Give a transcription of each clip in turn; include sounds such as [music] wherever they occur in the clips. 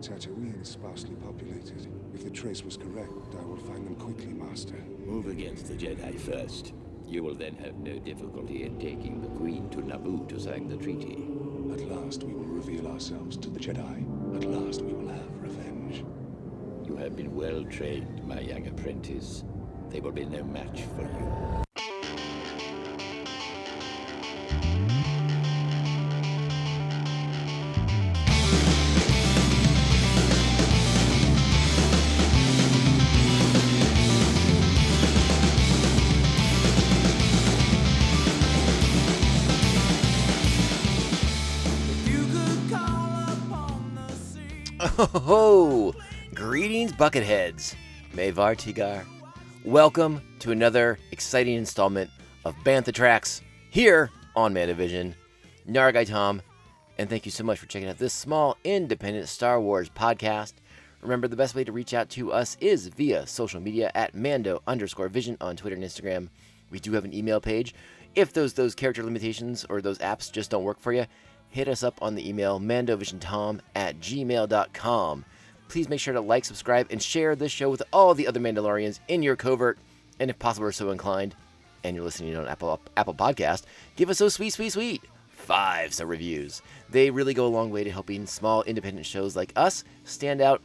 Tatooine is sparsely populated. If the trace was correct, I will find them quickly, Master. Move against the Jedi first. You will then have no difficulty in taking the Queen to Naboo to sign the treaty. At last we will reveal ourselves to the Jedi. At last we will have revenge. You have been well trained, my young apprentice. They will be no match for you. Oh, greetings, Bucketheads. Mavar Tigar. Welcome to another exciting installment of Bantha Tracks here on Mandovision. Nargai Tom, and thank you so much for checking out this small, independent Star Wars podcast. Remember, the best way to reach out to us is via social media at Mando underscore Vision on Twitter and Instagram. We do have an email page. If those those character limitations or those apps just don't work for you, hit us up on the email mandovisiontom at gmail.com. Please make sure to like, subscribe, and share this show with all the other Mandalorians in your covert, and if possible, are so inclined, and you're listening on Apple Apple Podcast, give us those sweet, sweet, sweet five star reviews. They really go a long way to helping small independent shows like us stand out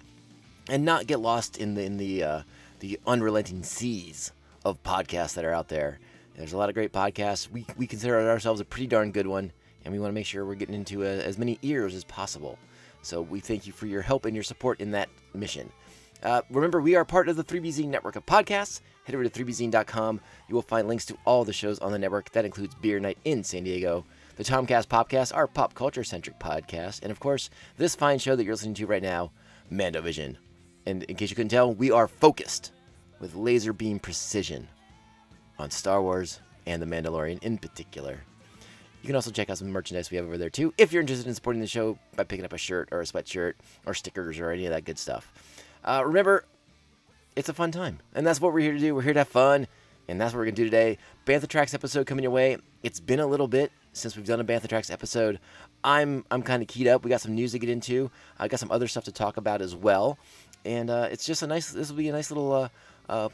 and not get lost in the in the uh, the unrelenting seas of podcasts that are out there. There's a lot of great podcasts. We we consider ourselves a pretty darn good one, and we want to make sure we're getting into uh as many ears as possible. So we thank you for your help and your support in that mission. Uh, remember, we are part of the 3BZ network of podcasts. Head over to 3BZ.com. You will find links to all the shows on the network. That includes Beer Night in San Diego, the Tomcast Popcast, our pop culture centric podcast, and of course, this fine show that you're listening to right now, Mandovision. And in case you couldn't tell, we are focused with laser beam precision on Star Wars and The Mandalorian in particular. You can also check out some merchandise we have over there too, if you're interested in supporting the show by picking up a shirt or a sweatshirt or stickers or any of that good stuff. Uh, remember, it's a fun time, and that's what we're here to do. We're here to have fun, and that's what we're gonna do today. Bantha Tracks episode coming your way. It's been a little bit since we've done a Bantha Tracks episode. I'm I'm kind of keyed up. We got some news to get into. I got some other stuff to talk about as well, and uh, it's just a nice. This will be a nice little. Uh, uh,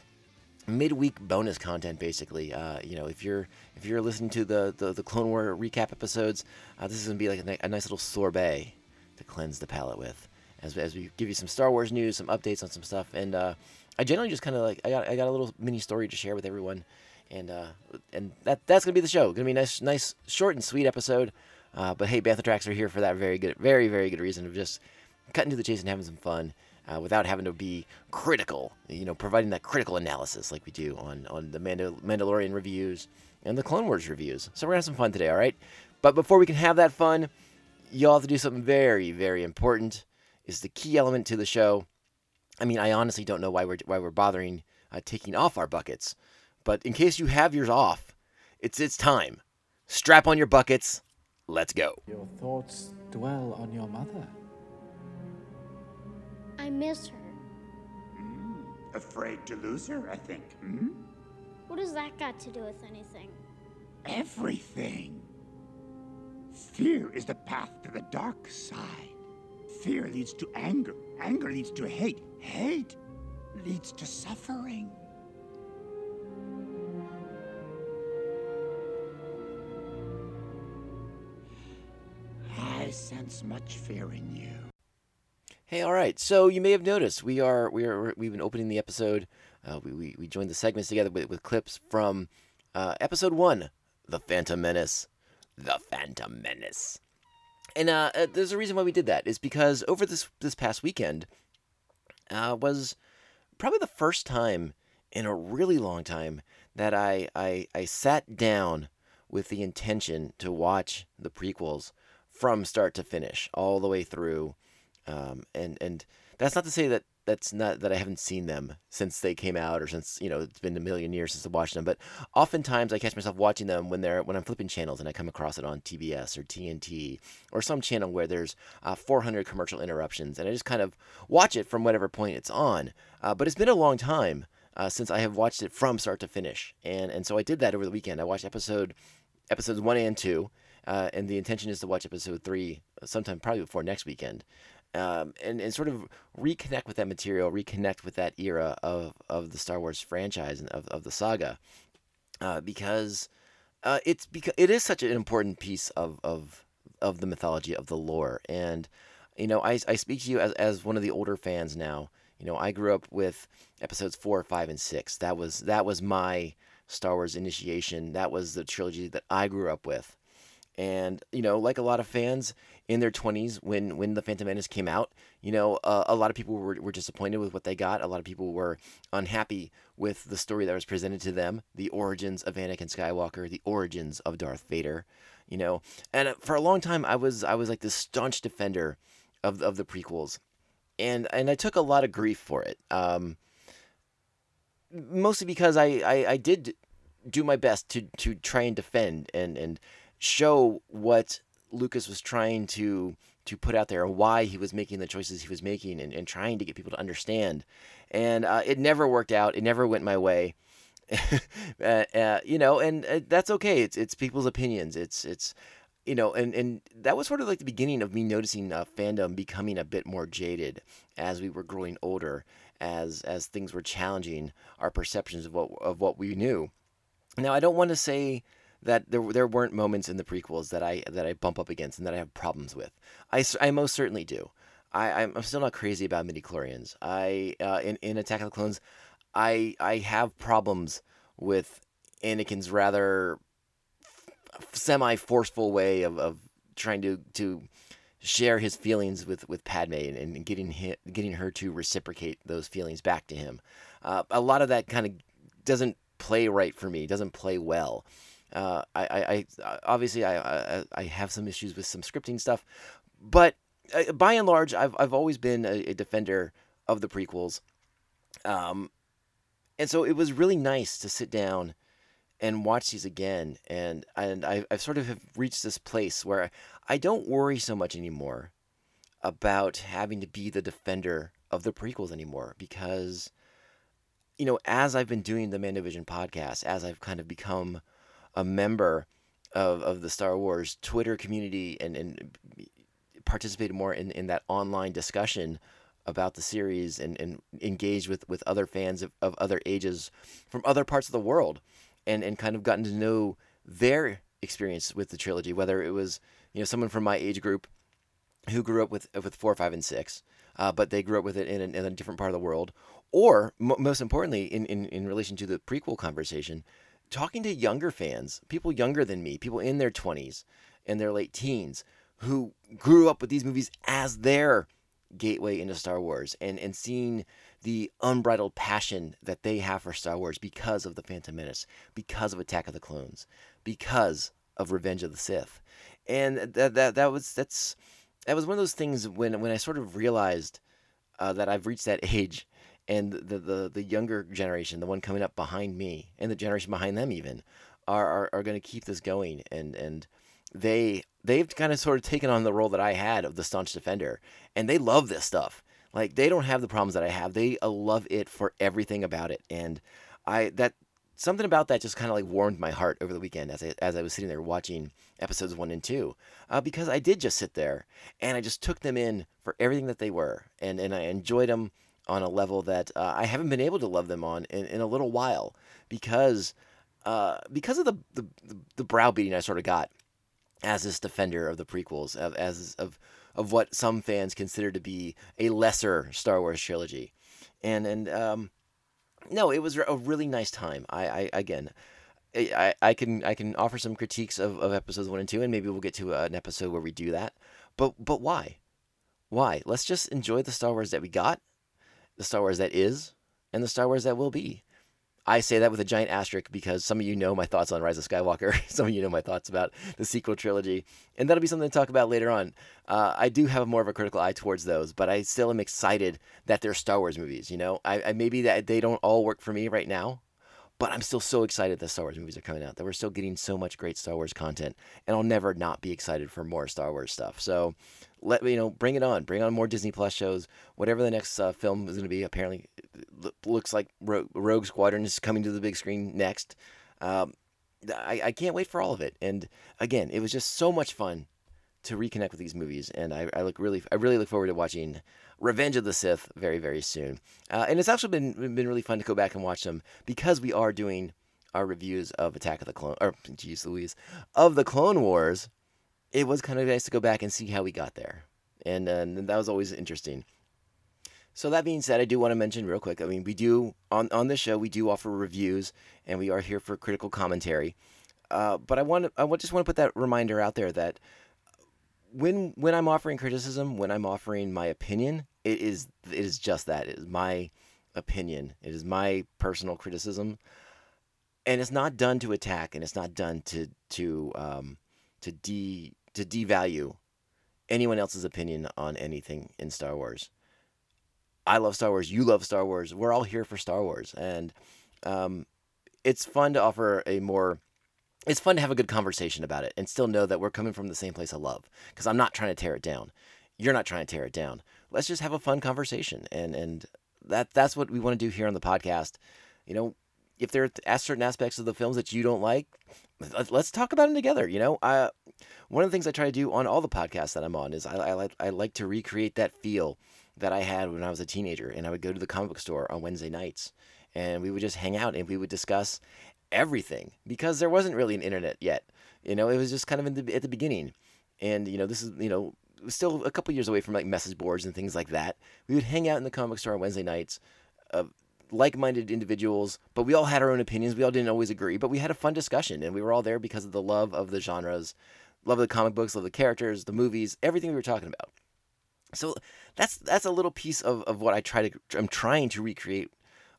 midweek bonus content basically. Uh, you know if you're if you're listening to the the, the clone war recap episodes uh, this is going to be like a, a nice little sorbet to cleanse the palate with as, as we give you some star wars news some updates on some stuff. And uh, i generally just kind of like I got, I got a little mini story to share with everyone. And uh, and that that's going to be the show. Going to be a nice nice short and sweet episode. Uh, but hey bantha tracks are here for that very good very very good reason of just cutting to the chase and having some fun uh, without having to be critical, you know, providing that critical analysis like we do on, on the Mandal- Mandalorian reviews and the Clone Wars reviews. So we're going to have some fun today, all right? But before we can have that fun, y'all have to do something very, very important. Is the key element to the show. I mean, I honestly don't know why we're why we're bothering uh, taking off our buckets, but in case you have yours off, it's it's time. Strap on your buckets. Let's go. Your thoughts dwell on your mother. I miss her. Afraid to lose her, I think. Hmm? What does that got to do with anything? Everything. Fear is the path to the dark side. Fear leads to anger. Anger leads to hate. Hate leads to suffering. I sense much fear in you. Hey, all right. So you may have noticed we are we are we've been opening the episode. Uh, we, we we joined the segments together with, with clips from uh, episode one, The Phantom Menace, The Phantom Menace. And uh, uh, there's a reason why we did that is because over this this past weekend uh, was probably the first time in a really long time that I, I I sat down with the intention to watch the prequels from start to finish, all the way through. Um, and and that's not to say that that's not that I haven't seen them since they came out or since you know it's been a million years since I watched them. But oftentimes I catch myself watching them when they're when I'm flipping channels and I come across it on TBS or TNT or some channel where there's uh, 400 commercial interruptions, and I just kind of watch it from whatever point it's on. Uh, but it's been a long time uh, since I have watched it from start to finish, and and so I did that over the weekend. I watched episode episodes one and two, uh, and the intention is to watch episode three sometime probably before next weekend. Um, and and sort of reconnect with that material, reconnect with that era of of the Star Wars franchise and of of the saga, uh, because uh, it's because it is such an important piece of of of the mythology of the lore. And you know I, I speak to you as, as one of the older fans now. You know i grew up with episodes four five and six. That was that was my star wars initiation. That was the trilogy that i grew up with. And you know like a lot of fans in their 20s when when the phantom menace came out you know uh, a lot of people were, were disappointed with what they got. A lot of people were unhappy with the story that was presented to them the origins of anakin skywalker the origins of darth vader you know. And uh, for a long time i was i was like this staunch defender of, of the prequels. And and i took a lot of grief for it um, mostly because I, I i did do my best to to try and defend and and show what lucas was trying to to put out there why he was making the choices he was making and, and trying to get people to understand and uh, it never worked out it never went my way [laughs] uh, uh, you know, and uh, that's okay. It's it's people's opinions. It's it's you know, and and that was sort of like the beginning of me noticing uh, fandom becoming a bit more jaded as we were growing older, as as things were challenging our perceptions of what of what we knew. Now, I don't want to say that there there weren't moments in the prequels that I that I bump up against and that I have problems with. I, I most certainly do. I I'm still not crazy about midi chlorians. I uh, in in Attack of the Clones. I I have problems with Anakin's rather semi forceful way of, of trying to to share his feelings with with Padme and, and getting him, getting her to reciprocate those feelings back to him. Uh, a lot of that kind of doesn't play right for me. Doesn't play well. Uh, I, I, I, obviously I, I, I have some issues with some scripting stuff, but uh, by and large, I've I've always been a, a defender of the prequels. Um, and so it was really nice to sit down and watch these again and and I, I've sort of have reached this place where I don't worry so much anymore about having to be the defender of the prequels anymore because you know as I've been doing the Mandovision podcast as I've kind of become a member of, of the Star Wars Twitter community and, and participated more in, in that online discussion about the series and, and engaged with, with other fans of, of other ages from other parts of the world and, and kind of gotten to know their experience with the trilogy, whether it was, you know, someone from my age group who grew up with, with four, five, and six, uh, but they grew up with it in, in a different part of the world, or m- most importantly, in, in, in relation to the prequel conversation, talking to younger fans, people younger than me, people in their 20s and their late teens who grew up with these movies as their gateway into Star Wars and, and seeing the unbridled passion that they have for Star Wars because of The Phantom Menace, because of Attack of the Clones, because of Revenge of the Sith. And that, that, that was that's that was one of those things when when I sort of realized uh, that I've reached that [laughs] age and the, the the younger generation, the one coming up behind me and the generation behind them even are are, are going to keep this going and and they they've kind of sort of taken on the role that I had of the staunch defender, and they love this stuff. Like they don't have the problems that I have. They uh, love it for everything about it, and I that something about that just kind of like warmed my heart over the weekend as I as I was sitting there watching episodes one and two, uh, because I did just sit there and I just took them in for everything that they were, and and I enjoyed them on a level that uh, I haven't been able to love them on in, in a little while because uh, because of the, the the browbeating I sort of got as this defender of the prequels, of, as of of what some fans consider to be a lesser Star Wars trilogy, and and um, no, it was a really nice time. I, I again. I, I can I can offer some critiques of, of episodes one and two, and maybe we'll get to an episode where we do that. But but why? Why? Let's just enjoy the Star Wars that we got, the Star Wars that is, and the Star Wars that will be. I say that with a giant asterisk because some of you know my thoughts on Rise of Skywalker. [laughs] some of you know my thoughts about the sequel trilogy. And that'll be something to talk about later on. Uh, I do have more of a critical eye towards those, but I still am excited that they're Star Wars movies. You know, I, I maybe that they don't all work for me right now, but I'm still so excited that Star Wars movies are coming out, that we're still getting so much great Star Wars content, and I'll never not be excited for more Star Wars stuff. So let me, you know, bring it on, bring on more Disney Plus shows, whatever the next uh, film is going to be. Apparently, looks like Rogue, Rogue, Squadron is coming to the big screen next. Um, I, I can't wait for all of it. And again, it was just so much fun to reconnect with these movies, and I, I look really I really look forward to watching Revenge of the Sith very very soon. Uh, and it's actually been been really fun to go back and watch them because we are doing our reviews of Attack of the Clone or geez Louise of the Clone Wars. It was kind of nice to go back and see how we got there, and, uh, that was always interesting. So that being said, I do want to mention real quick. I mean, we do on on this show we do offer reviews, and we are here for critical commentary. Uh, but I want I just want to put that reminder out there that when when I'm offering criticism, when I'm offering my opinion, it is it is just that. It is my opinion. It is my personal criticism, and it's not done to attack, and it's not done to to um, to de to devalue anyone else's opinion on anything in Star Wars. I love Star Wars. You love Star Wars. We're all here for Star Wars, and um, it's fun to offer a more. It's fun to have a good conversation about it and still know that we're coming from the same place of love. Because I'm not trying to tear it down. You're not trying to tear it down. Let's just have a fun conversation, and and that that's what we want to do here on the podcast. You know, if there are certain aspects of the films that you don't like, let's talk about them together. You know, one of the things I try to do on all the podcasts that I'm on is I, I like I like to recreate that feel that I had when I was a teenager, and I would go to the comic book store on Wednesday nights, and we would just hang out and we would discuss everything because there wasn't really an internet yet. You know, it was just kind of the, at the beginning, and you know, this is you know still a couple years away from like message boards and things like that. We would hang out in the comic store on Wednesday nights. Uh, like-minded individuals, but we all had our own opinions. We all didn't always agree, but we had a fun discussion, and we were all there because of the love of the genres, love of the comic books, love the characters, the movies, everything we were talking about. So that's that's a little piece of, of what I try to I'm trying to recreate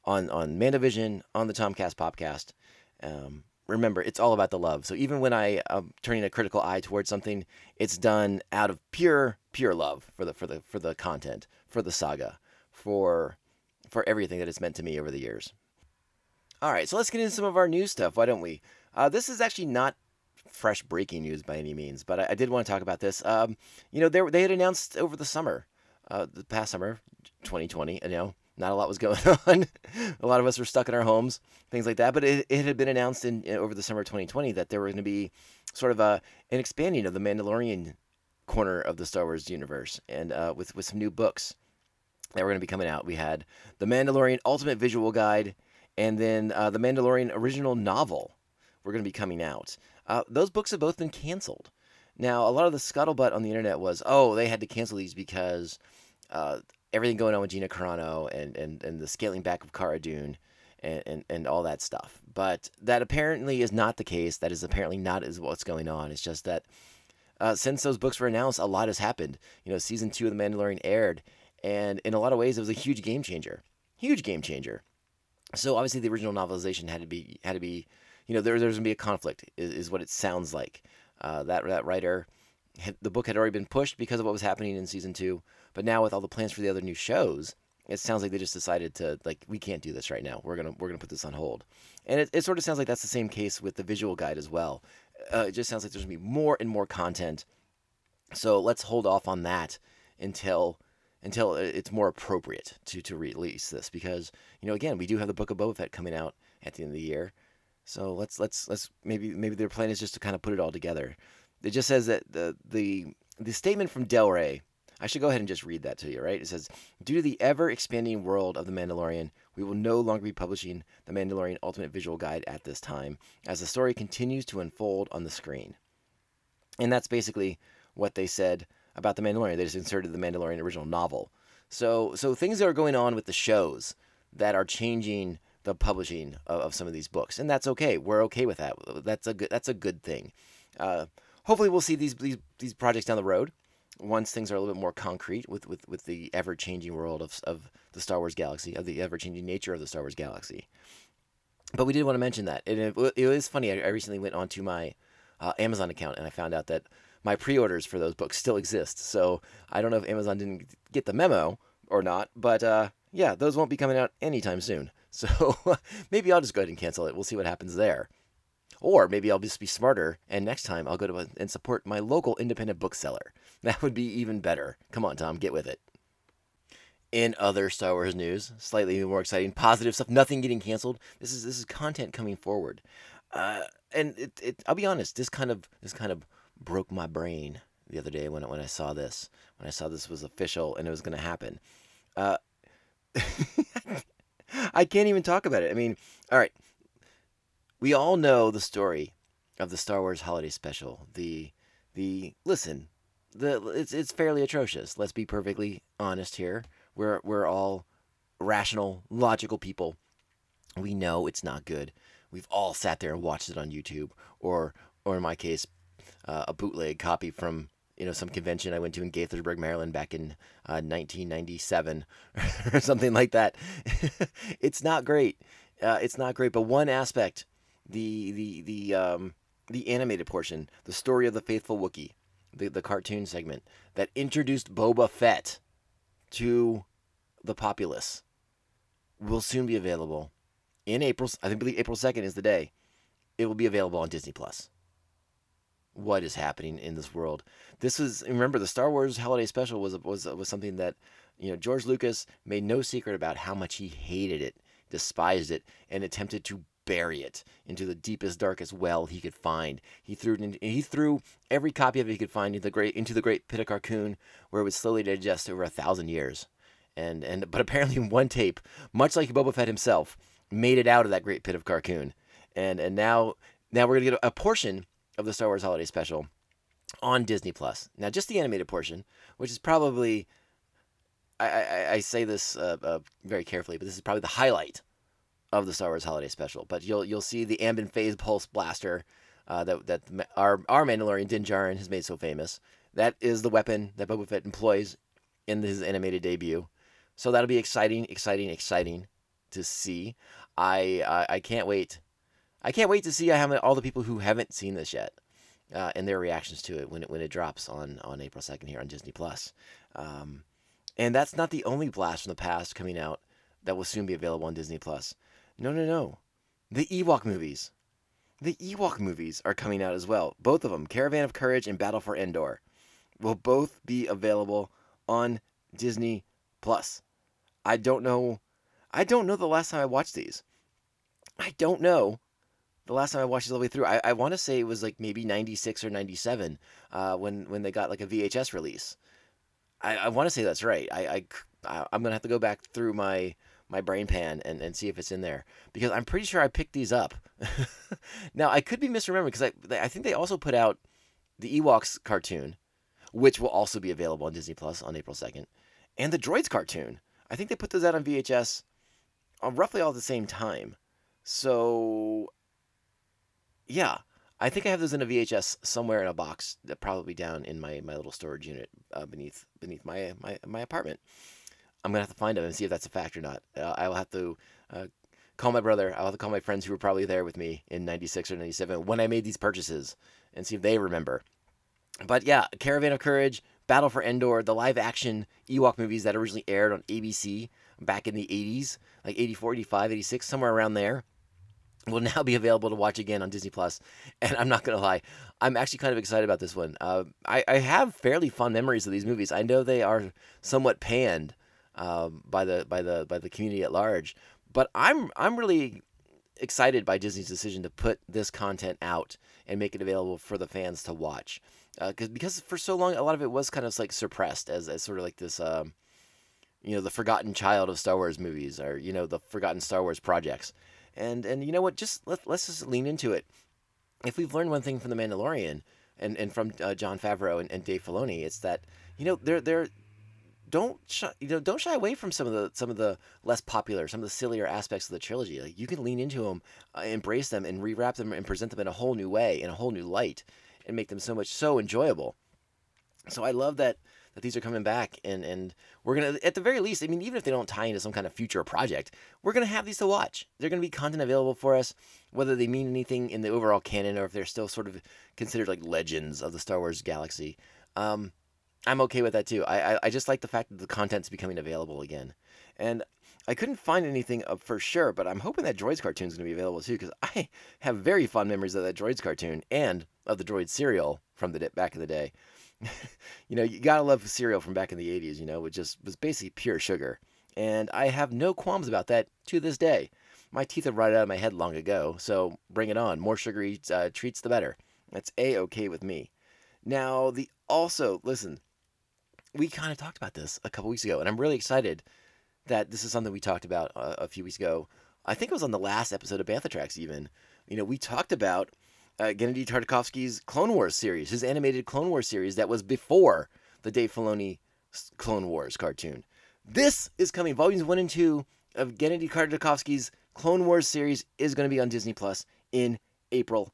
on on Mandovision on the Tomcast podcast. Um, remember, it's all about the love. So even when I am turning a critical eye towards something, it's done out of pure pure love for the for the for the content, for the saga, for for everything that it's meant to me over the years. All right, so let's get into some of our new stuff. Why don't we? Uh, this is actually not fresh breaking news by any means, but I, I did want to talk about this. Um, you know, they, they had announced over the summer, uh, the past summer, 2020, you know, not a lot was [laughs] going on. a lot of us were stuck in our homes, things like that. But it, it had been announced in, in over the summer of 2020 that there were going to be sort of a an expanding of the Mandalorian corner of the Star Wars universe, and uh, with with some new books that were going to be coming out. We had the Mandalorian Ultimate Visual Guide, and then uh, the Mandalorian Original Novel were going to be coming out. Uh, those books have both been canceled. Now, a lot of the scuttlebutt on the internet was, oh, they had to cancel these because uh, everything going on with Gina Carano and, and, and the scaling back of Cara Dune and, and, and all that stuff. But that apparently is not the case. That is apparently not is what's going on. It's just that uh, since those books were announced, a lot has happened. You know, season two of The Mandalorian aired, and in a lot of ways, it was a huge game changer. Huge game changer. So obviously, the original novelization had to be had to be you know, there, there's going to be a conflict, is, is what it sounds like. Uh, that, that writer, had, the book had already been pushed because of what was happening in season two, but now with all the plans for the other new shows, it sounds like they just decided to like we can't do this right now. We're gonna we're gonna put this on hold, and it, it sort of sounds like that's the same case with the visual guide as well. Uh, it just sounds like there's gonna be more and more content, so let's hold off on that until until it's more appropriate to to release this because you know again we do have the book of Boba Fett coming out at the end of the year. So let's let's let's maybe maybe their plan is just to kind of put it all together. It just says that the the the statement from Del Rey. I should go ahead and just read that to you, right? It says, "Due to the ever expanding world of the Mandalorian, we will no longer be publishing the Mandalorian Ultimate Visual Guide at this time, as the story continues to unfold on the screen." And that's basically what they said about the Mandalorian. They just inserted the Mandalorian original novel. So so things that are going on with the shows that are changing the publishing of, of, some of these books, and that's okay. We're okay with that. That's a good. That's a good thing. Uh, hopefully, we'll see these, these these projects down the road once things are a little bit more concrete with with, with the ever changing world of of the Star Wars galaxy, of the ever changing nature of the Star Wars galaxy. But we did want to mention that, and it, it was funny. I, I, recently went onto my uh, Amazon account and I found out that my pre-orders for those books still exist. So I don't know if Amazon didn't get the memo or not, but uh, yeah, those won't be coming out anytime soon. [laughs] So maybe I'll just go ahead and cancel it. We'll see what happens there. Or maybe I'll just be smarter and next time I'll go to a, and support my local independent bookseller. [laughs] That would be even better. Come on, Tom, get with it. In other Star Wars news, slightly more exciting, positive stuff, nothing getting canceled. This is this is content coming forward. Uh, and it, it, I'll be honest, this kind of this kind of broke my brain the other day when when I saw this when I saw this was official and it was going to happen. Uh, [laughs] I can't even talk about it. I mean, all right, we all know the story of the Star Wars Holiday Special. The the listen, the it's it's fairly atrocious. Let's be perfectly honest here. We're we're all rational, logical people. We know it's not good. We've all sat there and watched it on YouTube, or or in my case, uh, a bootleg copy from you know some convention I went to in Gaithersburg, Maryland, back in uh, 1997 [laughs] or something like that. [laughs] it's not great. Uh, it's not great. But one aspect, the the the um, the animated portion, the story of the faithful Wookiee, the the cartoon segment that introduced Boba Fett to the populace, will soon be available in April. I think believe April 2nd is the day. It will be available on Disney Plus what is happening in this world. This was remember the Star Wars Holiday Special was was was something that you know George Lucas made no secret about how much he hated it, despised it, and attempted to bury it into the deepest darkest well he could find. He threw in, he threw every copy of it he could find into the great into the great pit of Carkoon where it would slowly digest over a thousand years. And and but apparently [laughs] one tape, much like Boba Fett himself, made it out of that great pit of Carkoon. And and now now we're gonna get a portion of the Star Wars Holiday Special on Disney Plus. Now, just the animated portion, which is probably, I, I, I say this uh, uh, very carefully, but this is probably the highlight of the Star Wars Holiday Special. But you'll you'll see the Amban Phase Pulse Blaster uh, that that our our Mandalorian Din Djarin has made so famous. That is the weapon that Boba Fett employs in his animated debut. So that'll be exciting, exciting, exciting to see. I I, I can't wait I can't wait to see how all the people who haven't seen this yet uh, and their reactions to it when it when it drops on on April second here on Disney Plus. Um, and that's not the only blast from the past coming out that will soon be available on Disney Plus. No, no, no. The Ewok movies. The Ewok movies are coming out as well. Both of them, Caravan of Courage and Battle for Endor, will both be available on Disney Plus. I don't know. I don't know the last time I watched these. I don't know the last time I watched it all the way through, I, I want to say it was like maybe 96 or 97 uh, when, when they got like a VHS release. I, I want to say that's right. I, I, I'm going to have to go back through my, my brain pan and, and see if it's in there because I'm pretty sure I picked these up. [laughs] now, I could be misremembering because I, I think they also put out the Ewoks cartoon, which will also be available on Disney Plus on April 2nd, and the Droids cartoon. I think they put those out on VHS on roughly all at the same time. So yeah, I think I have those in a VHS somewhere in a box, that probably down in my, my little storage unit uh, beneath beneath my, my my apartment. I'm gonna have to find them and see if that's a fact or not. Uh, I will have to uh, call my brother. I'll have to call my friends who were probably there with me in '96 or '97 when I made these purchases and see if they remember. But yeah, Caravan of Courage, Battle for Endor, the live action Ewok movies that originally aired on ABC back in the 80s, like 84, 85, 86, somewhere around there will now be available to watch again on Disney Plus. [laughs] And I'm not gonna lie, I'm actually kind of excited about this one. Uh, I, I have fairly fond memories of these movies. I know they are somewhat panned um, by the by the by the community at large, but I'm I'm really excited by Disney's decision to put this content out and make it available for the fans to watch. Because uh, because for so long, a lot of it was kind of like suppressed as, as sort of like this. Um, you know the forgotten child of Star Wars movies, or you know the forgotten Star Wars projects, and and you know what? Just let let's just lean into it. If we've learned one thing from the Mandalorian and and from uh, Jon Favreau and, and Dave Filoni, it's that you know they're they're don't shy, you know don't shy away from some of the some of the less popular, some of the sillier aspects of the trilogy. Like you can lean into them, uh, embrace them, and rewrap them and present them in a whole new way, in a whole new light, and make them so much so enjoyable. So I love that that these are coming back and and we're gonna at the very least i mean even if they don't tie into some kind of future project we're gonna have these to watch they're gonna be content available for us whether they mean anything in the overall canon or if they're still sort of considered like legends of the star wars galaxy um, i'm okay with that too I, I, I just like the fact that the content's becoming available again and I couldn't find anything for sure, but I'm hoping that Droids cartoon's going to be available too, because I have very fond memories of that Droids cartoon and of the Droid cereal from the back in the day. [laughs] you know, you gotta love cereal from back in the 80s, you know, which just was basically pure sugar. And I have no qualms about that to this day. My teeth have rotted out of my head long ago, so bring it on. More sugary uh, treats, the better. That's a okay with me. Now, the also listen, we kind of talked about this a couple weeks ago, and I'm really excited that this is something we talked about uh, a few weeks ago. I think it was on the last episode of Bantha Tracks, even. You know, we talked about uh, Genndy Tartakovsky's Clone Wars series, his animated Clone Wars series that was before the Dave Filoni Clone Wars cartoon. This is coming. Volumes one and two of Genndy Tartakovsky's Clone Wars series is going to be on Disney Plus in April.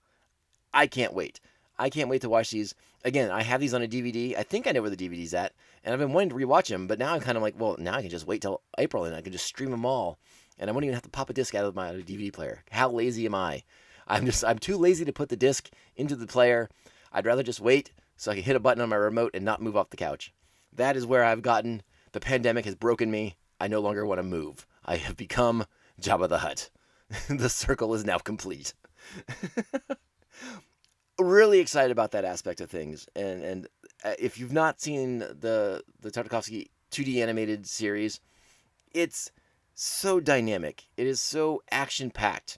I can't wait. I can't wait to watch these. Again, I have these on a DVD. I think I know where the DVD's at, and I've been wanting to rewatch them, but now I'm kind of like, well, now I can just wait till April and I can just stream them all, and I won't even have to pop a disc out of my DVD player. How lazy am I? I'm just I'm too lazy to put the disc into the player. I'd rather just wait so I can hit a button on my remote and not move off the couch. That is where I've gotten. The pandemic has broken me. I no longer want to move. I have become Jabba the Hutt. [laughs] the circle is now complete. [laughs] really excited about that aspect of things. And and uh, if you've not seen the the Tartakovsky 2D animated series, it's so dynamic. It is so action packed.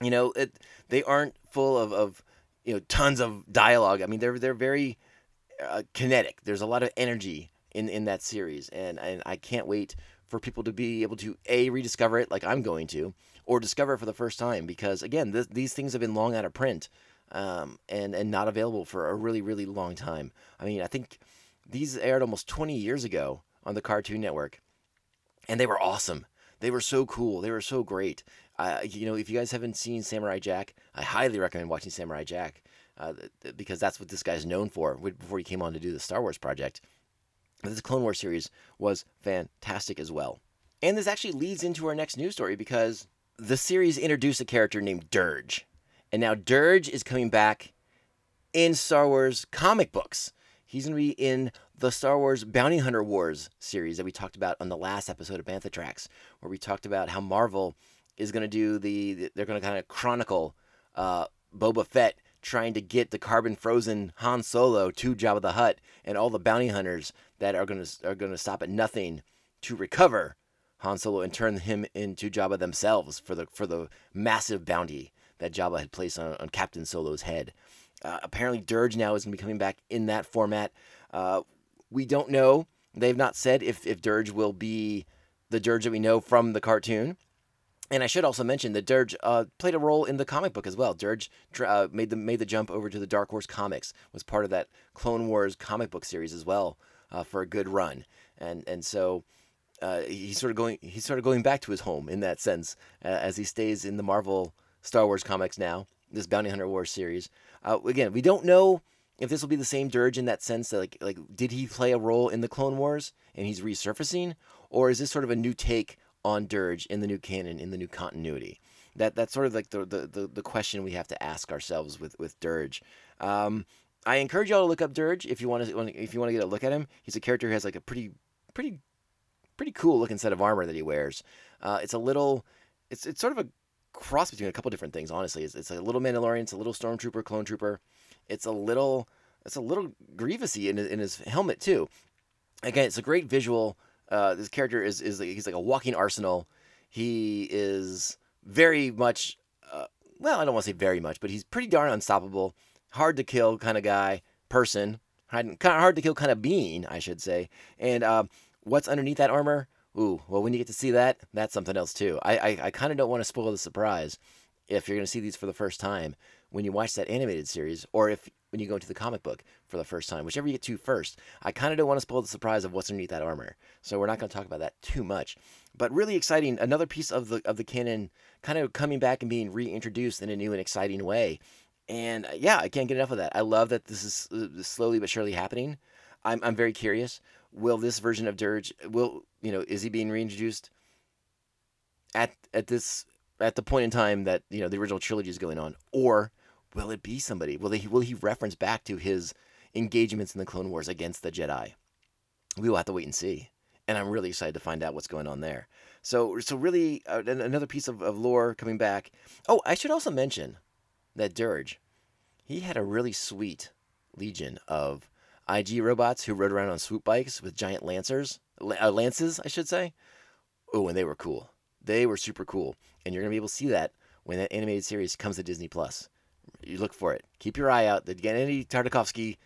You know, it, they aren't full of, of you know tons of dialogue. I mean, they're they're very uh, kinetic. There's a lot of energy in in that series, and and I can't wait for people to be able to a rediscover it like I'm going to, or discover it for the first time because again, th- these things have been long out of print um, and and not available for a really really long time. I mean, I think these aired almost 20 years ago on the Cartoon Network, and they were awesome. They were so cool. They were so great. Uh, you know, if you guys haven't seen Samurai Jack, I highly recommend watching Samurai Jack uh, because that's what this guy's known for. Before he came on to do the Star Wars project, this Clone Wars series was fantastic as well. And this actually leads into our next news story because the series introduced a character named Dirge. And now Dirge is coming back in Star Wars comic books. He's going to be in the Star Wars Bounty Hunter Wars series that we talked about on the last episode of Bantha Tracks, where we talked about how Marvel is going to do the, they're going to kind of chronicle uh, Boba Fett trying to get the carbon frozen Han Solo to Jabba the Hutt and all the bounty hunters that are going to are going to stop at nothing to recover Han Solo and turn him into Jabba themselves for the for the massive bounty that Jabba had placed on, on Captain Solo's head. Uh, apparently, Dirge now is going to be coming back in that format. Uh, we don't know. They've not said if, if Dirge will be the Dirge that we know from the cartoon. And I should also mention that Dirge uh, played a role in the comic book as well. Dirge uh, made the made the jump over to the Dark Horse comics, was part of that Clone Wars comic book series as well uh, for a good run, and and so uh, he's sort of going he's sort of going back to his home in that sense as he stays in the Marvel Star Wars comics now, this Bounty Hunter Wars series. Uh, again, we don't know if this will be the same Dirge in that sense that like like did he play a role in the Clone Wars and he's resurfacing, or is this sort of a new take on Dirge in the new canon in the new continuity? That that's sort of like the the, the, the question we have to ask ourselves with with Dirge. Um, I encourage y'all to look up Dirge if you want to if you want to get a look at him. He's a character who has like a pretty pretty pretty cool looking set of armor that he wears. Uh, it's a little it's it's sort of a cross between a couple different things. Honestly, it's, it's a little Mandalorian, it's a little Stormtrooper, clone trooper. It's a little, it's a little Grievousy in, in his helmet too. Again, it's a great visual. Uh, this character is is he's like a walking arsenal. He is very much, uh, well, I don't want to say very much, but he's pretty darn unstoppable, hard to kill kind of guy, person, kind of hard to kill kind of being, I should say. And uh, what's underneath that armor? Ooh, well, when you get to see that, that's something else too. I I, I kind of don't want to spoil the surprise if you're going to see these for the first time when you watch that animated series, or if when you go into the comic book for the first time, whichever you get to first. I kind of don't want to spoil the surprise of what's underneath that armor, so we're not going to talk about that too much. But really exciting, another piece of the of the canon kind of coming back and being reintroduced in a new and exciting way. And uh, yeah, I can't get enough of that. I love that this is uh, slowly but surely happening. I'm I'm very curious will this version of Dirge will you know is he being reintroduced at at this at the point in time that you know the original trilogy is going on, or will it be somebody? Will he will he reference back to his engagements in the Clone Wars against the Jedi? We will have to wait and see, and I'm really excited to find out what's going on there. So so really uh, another piece of, of lore coming back. Oh, I should also mention that Dirge, he had a really sweet legion of IG robots who rode around on swoop bikes with giant lancers, uh, lances, I should say. Oh, and they were cool. They were super cool, and you're gonna be able to see that when that animated series comes to Disney Plus. You look for it. Keep your eye out. The Genndy Tartakovsky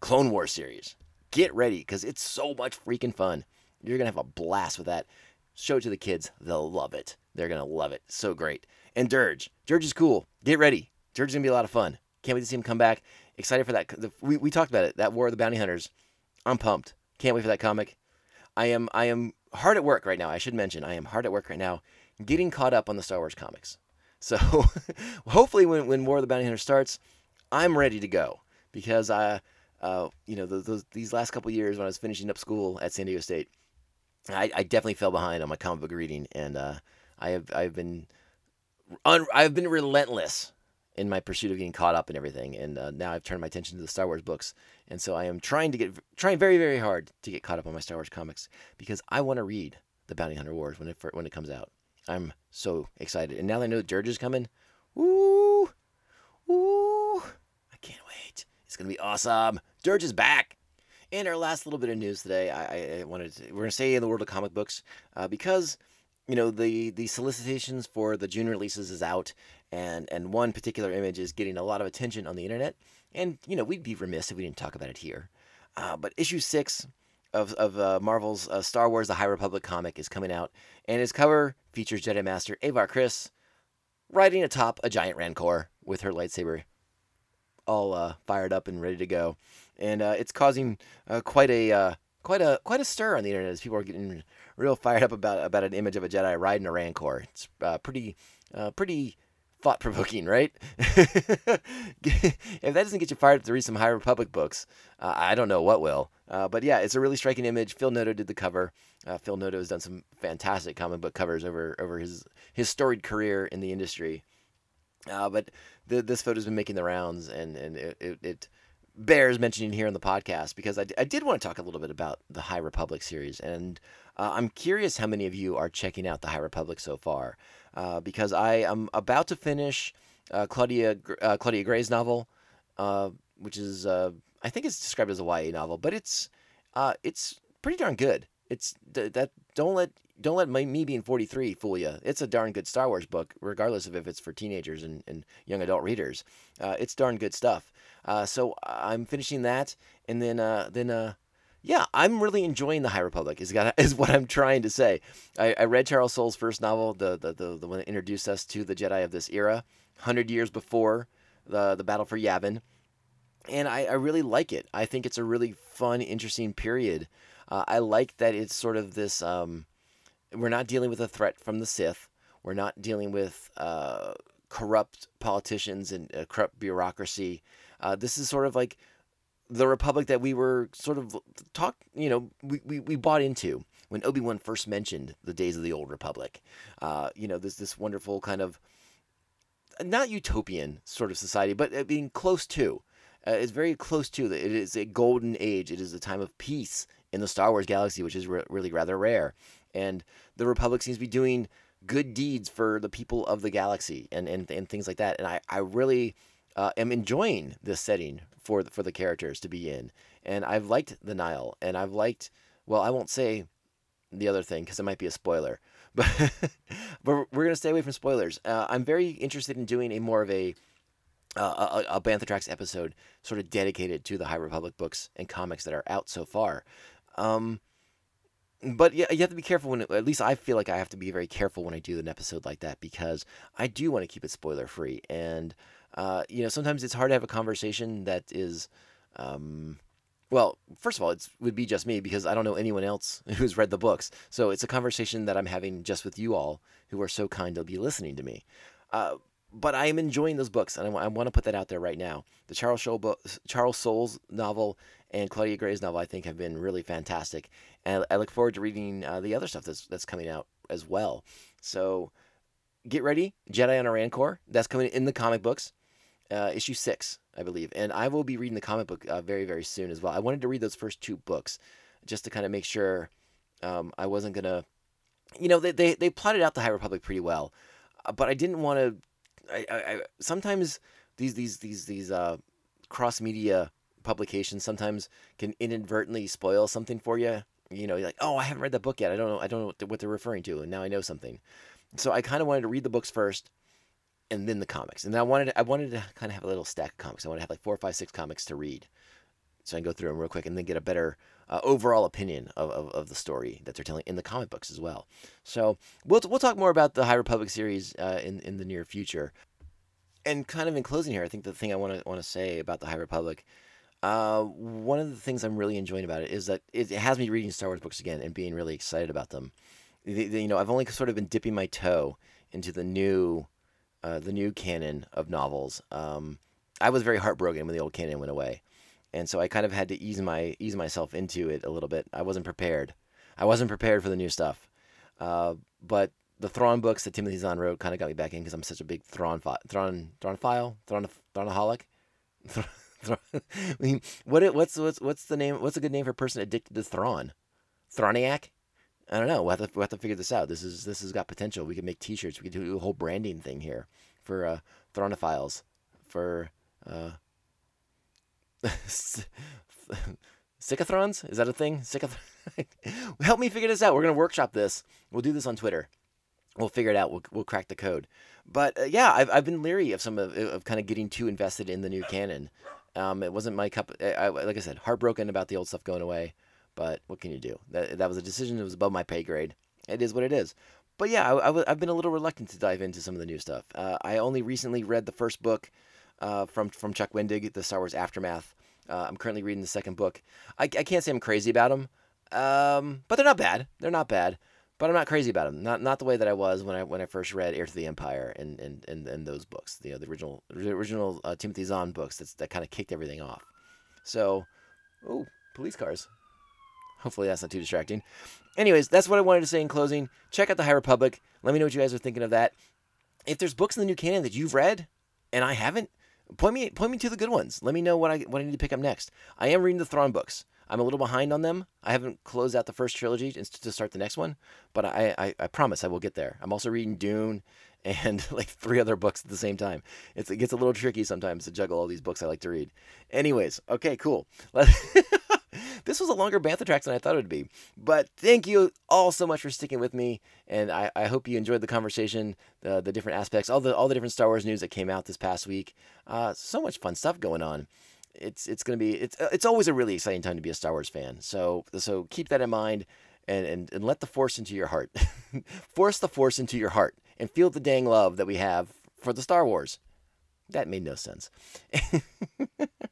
Clone War series. Get ready because it's so much freaking fun. You're going to have a blast with that. Show it to the kids. They'll love it. They're going to love it. So great. And Dirge. Dirge is cool. Get ready. Dirge is going to be a lot of fun. Can't wait to see him come back. Excited for that. The, we, we talked about it. That War of the Bounty Hunters. I'm pumped. Can't wait for that comic. I am I am hard at work right now. I should mention I am hard at work right now, getting caught up on the Star Wars comics. [laughs] So hopefully, when when War of the Bounty Hunter starts, I'm ready to go because I, uh, you know, those, these last couple years when I was finishing up school at San Diego State, I, I definitely fell behind on my comic book reading, and uh, I have I've been un, I've been relentless in my pursuit of getting caught up in everything, and uh, now I've turned my attention to the Star Wars books, and so I am trying to get trying very very hard to get caught up on my Star Wars comics because I want to read the Bounty Hunter Wars when it when it comes out. I'm so excited, and now that I know Dirge is coming, woo, woo, I can't wait. It's gonna be awesome. Dirge is back. And our last little bit of news today, I, I wanted to, we're gonna say in the world of comic books uh, because you know the the solicitations for the June releases is out, and and one particular image is getting a lot of attention on the internet, and you know we'd be remiss if we didn't talk about it here. Uh, but issue six of of uh, Marvel's uh, Star Wars: The High Republic comic is coming out, and its cover features Jedi Master Avar Kriss riding atop a giant Rancor with her lightsaber all uh, fired up and ready to go, and uh, it's causing uh, quite a quite a quite a stir on the internet as people are getting real fired up about about an image of a Jedi riding a Rancor. It's pretty pretty thought provoking, right? [laughs] if that doesn't get you fired up to read some High Republic books, uh, I don't know what will. Uh, but yeah, it's a really striking image. Phil Noto did the cover. Uh, Phil Noto has done some fantastic comic book covers over over his his storied career in the industry. Uh, but the, this photo's been making the rounds, and and it, it, it bears mentioning here on the podcast because I, I did want to talk a little bit about the High Republic series, and uh, I'm curious how many of you are checking out the High Republic so far, uh, because I am about to finish uh, Claudia uh, Claudia Gray's novel, uh, which is uh, I think it's described as a YA novel, but it's it's pretty darn good. It's that don't let don't let my, me being 43 fool you. It's a darn good Star Wars book, regardless of if it's for teenagers and, and young adult readers. Uh, it's darn good stuff. Uh, so I'm finishing that, and then uh, then yeah, I'm really enjoying the High Republic. Is got [laughs] is what I'm trying to say. I, I read Charles Soule's first novel, the, the the the one that introduced us to the Jedi of this era, hundred years before the the battle for Yavin, and I, I really like it. I think it's a really fun, interesting period. Uh, I like that it's sort of this. Um, we're not dealing with a threat from the Sith. We're not dealing with uh, corrupt politicians and uh, corrupt bureaucracy. Uh, this is sort of like the republic that we were sort of talk, you know, we, we, we bought into when Obi Wan first mentioned the days of the old republic. Uh, you know, there's this wonderful kind of not utopian sort of society, but uh, being close to. Uh, it's very close to. It is a golden age. It is a time of peace in the Star Wars galaxy, which is re- really rather rare and the Republic seems to be doing good deeds for the people of the galaxy and and, and things like that. And I I really uh, am enjoying this setting for the, for the characters to be in, and I've liked the Nihil, and I've liked well I won't say the other thing because it might be a spoiler, [laughs] but but we're gonna stay away from spoilers. Uh, I'm very interested in doing a more of a uh, a, a Bantha Tracks episode sort of dedicated to the High Republic books and comics that are out so far. Um, but yeah, you have to be careful when. At least I feel like I have to be very careful when I do an episode like that because I do want to keep it spoiler free, and uh, you know sometimes it's hard to have a conversation that is. Um, well, first of all, it would be just me because I don't know anyone else [laughs] who's read the books. So it's a conversation that I'm having just with you all who are so kind to be listening to me. Uh, but I am enjoying those books, and I, I, want to put that out there right now. The Charles, Show book, Charles Soule's novel and Claudia Gray's novel, I think, have been really fantastic, and I look forward to reading uh, the other stuff that's that's coming out as well. So get ready, Jedi on a Rancor. That's coming in the comic books, uh, issue six, I believe, and I will be reading the comic book uh, very very soon as well. I wanted to read those first two books just to kind of make sure um, I wasn't gonna, you know, they, they they plotted out the High Republic pretty well, uh, but I didn't want to. I, I, I, sometimes these these these these uh, cross media publications sometimes can inadvertently spoil something for you you know, you're like, oh, I haven't read that book yet. I don't know. I don't know what they're referring to, and now I know something. So I kind of wanted to read the books first, and then the comics. And I wanted, I wanted to kind of have a little stack of comics. I wanted to have like four, five, six comics to read so I can go through them real quick and then get a better uh, overall opinion of, of, of, the story that they're telling in the comic books as well. So we'll we'll talk more about the High Republic series uh, in in the near future. And kind of in closing here, I think the thing I want to want to say about the High Republic. Uh, one of the things I'm really enjoying about it is that it, it has me reading Star Wars books again and being really excited about them. The, the, you know, I've only sort of been dipping my toe into the new, uh, the new canon of novels. Um, I was very heartbroken when the old canon went away, and so I kind of had to ease my ease myself into it a little bit. I wasn't prepared. I wasn't prepared for the new stuff. Uh, but the Thrawn books that Timothy Zahn wrote kind of got me back in because I'm such a big Thrawn fi- Thrawn Thrawn file Thrawn Thrawnaholic. [laughs] what what's what's what's the name? What's a good name for a person addicted to Thrawn? Throniac. I don't know. We'll have, to, we'll have to figure this out. This is this has got potential. We could make T-shirts. We could do a whole branding thing here for uh, Thronophiles. For uh, [laughs] Sycothrons? Is that a thing? Sycoth- [laughs] Help me figure this out. We're gonna workshop this. We'll do this on Twitter. We'll figure it out. We'll, we'll crack the code. But uh, yeah, I've, I've been leery of some of, of kind of getting too invested in the new canon. Um, it wasn't my cup. I, I, like I said, heartbroken about the old stuff going away. But what can you do? That, that was a decision that was above my pay grade. It is what it is. But yeah, I, have been a little reluctant to dive into some of the new stuff. Uh, I only recently read the first book uh, from from Chuck Wendig, the Star Wars Aftermath. Uh, I'm currently reading the second book. I, I can't say I'm crazy about them, um, but they're not bad. They're not bad, but I'm not crazy about them. Not not the way that I was when I when I first read Heir to the Empire and and, and, and those books. You know, the original the original uh, Timothy Zahn books. That's, that kind of kicked everything off. So, oh, police cars. Hopefully that's not too distracting. Anyways, that's what I wanted to say in closing. Check out the High Republic. Let me know what you guys are thinking of that. If there's books in the new canon that you've read and I haven't, point me point me to the good ones. Let me know what I what I need to pick up next. I am reading the Thrawn books. I'm a little behind on them. I haven't closed out the first trilogy to start the next one, but I, I, I promise I will get there. I'm also reading Dune [laughs] and like three other books at the same time. It's, it gets a little tricky sometimes to juggle all these books I like to read. Anyways, okay, cool. [laughs] this was a longer Bantha track than I thought it would be. But thank you all so much for sticking with me, and I, I hope you enjoyed the conversation, the the different aspects, all the all the different Star Wars news that came out this past week. Uh, so much fun stuff going on. It's it's gonna be it's it's always a really exciting time to be a Star Wars fan. So so keep that in mind. And, and, and let the force into your heart. [laughs] Force the force into your heart and feel the dang love that we have for the Star Wars. That made no sense. [laughs]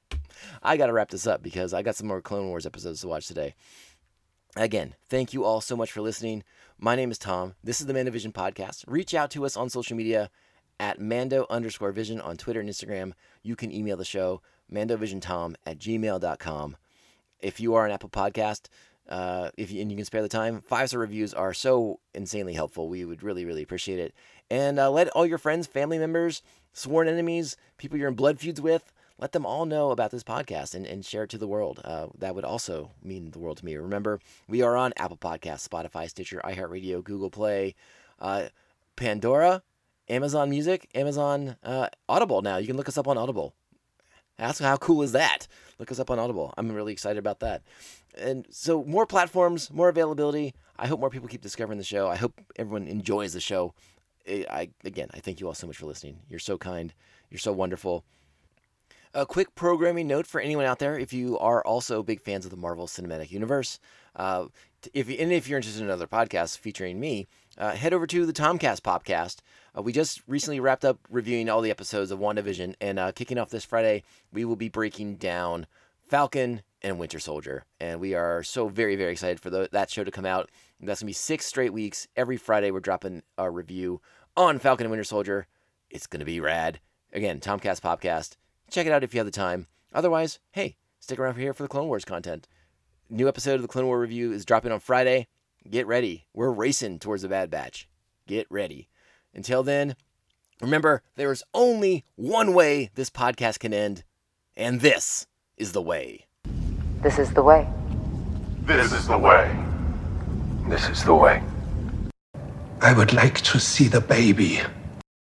I got to wrap this up because I got some more Clone Wars episodes to watch today. Again, thank you all so much for listening. My name is Tom. This is the Mandovision podcast. Reach out to us on social media at Mando underscore vision on Twitter and Instagram. You can email the show, mandovisiontom at gmail.com. If you are an Apple podcast, uh, if you, and you can spare the time, five star reviews are so insanely helpful. We would really, really appreciate it. And uh, let all your friends, family members, sworn enemies, people you're in blood feuds with, let them all know about this podcast and, and share it to the world. Uh, that would also mean the world to me. Remember, we are on Apple Podcasts, Spotify, Stitcher, iHeartRadio, Google Play, uh, Pandora, Amazon Music, Amazon uh, Audible now. You can look us up on Audible. Ask how cool is that? Look us up on Audible. I'm really excited about that. And so, more platforms, more availability. I hope more people keep discovering the show. I hope everyone enjoys the show. I again, I thank you all so much for listening. You're so kind. You're so wonderful. A quick programming note for anyone out there: if you are also big fans of the Marvel Cinematic Universe, uh, if and if you're interested in another podcast featuring me, uh, head over to the Tomcast Podcast. Uh, we just recently wrapped up reviewing all the episodes of WandaVision, and uh, kicking off this Friday, we will be breaking down Falcon and Winter Soldier, and we are so very very excited for the, that show to come out. That's gonna be six straight weeks. Every Friday, we're dropping a review on Falcon and Winter Soldier. It's gonna be rad. Again, Tomcast Podcast. Check it out if you have the time. Otherwise, hey, stick around for here for the Clone Wars content. New episode of the Clone War review is dropping on Friday. Get ready. We're racing towards the Bad Batch. Get ready. Until then, remember there is only one way this podcast can end, and this is the way. This is the way. This is the way. This is the way. I would like to see the baby.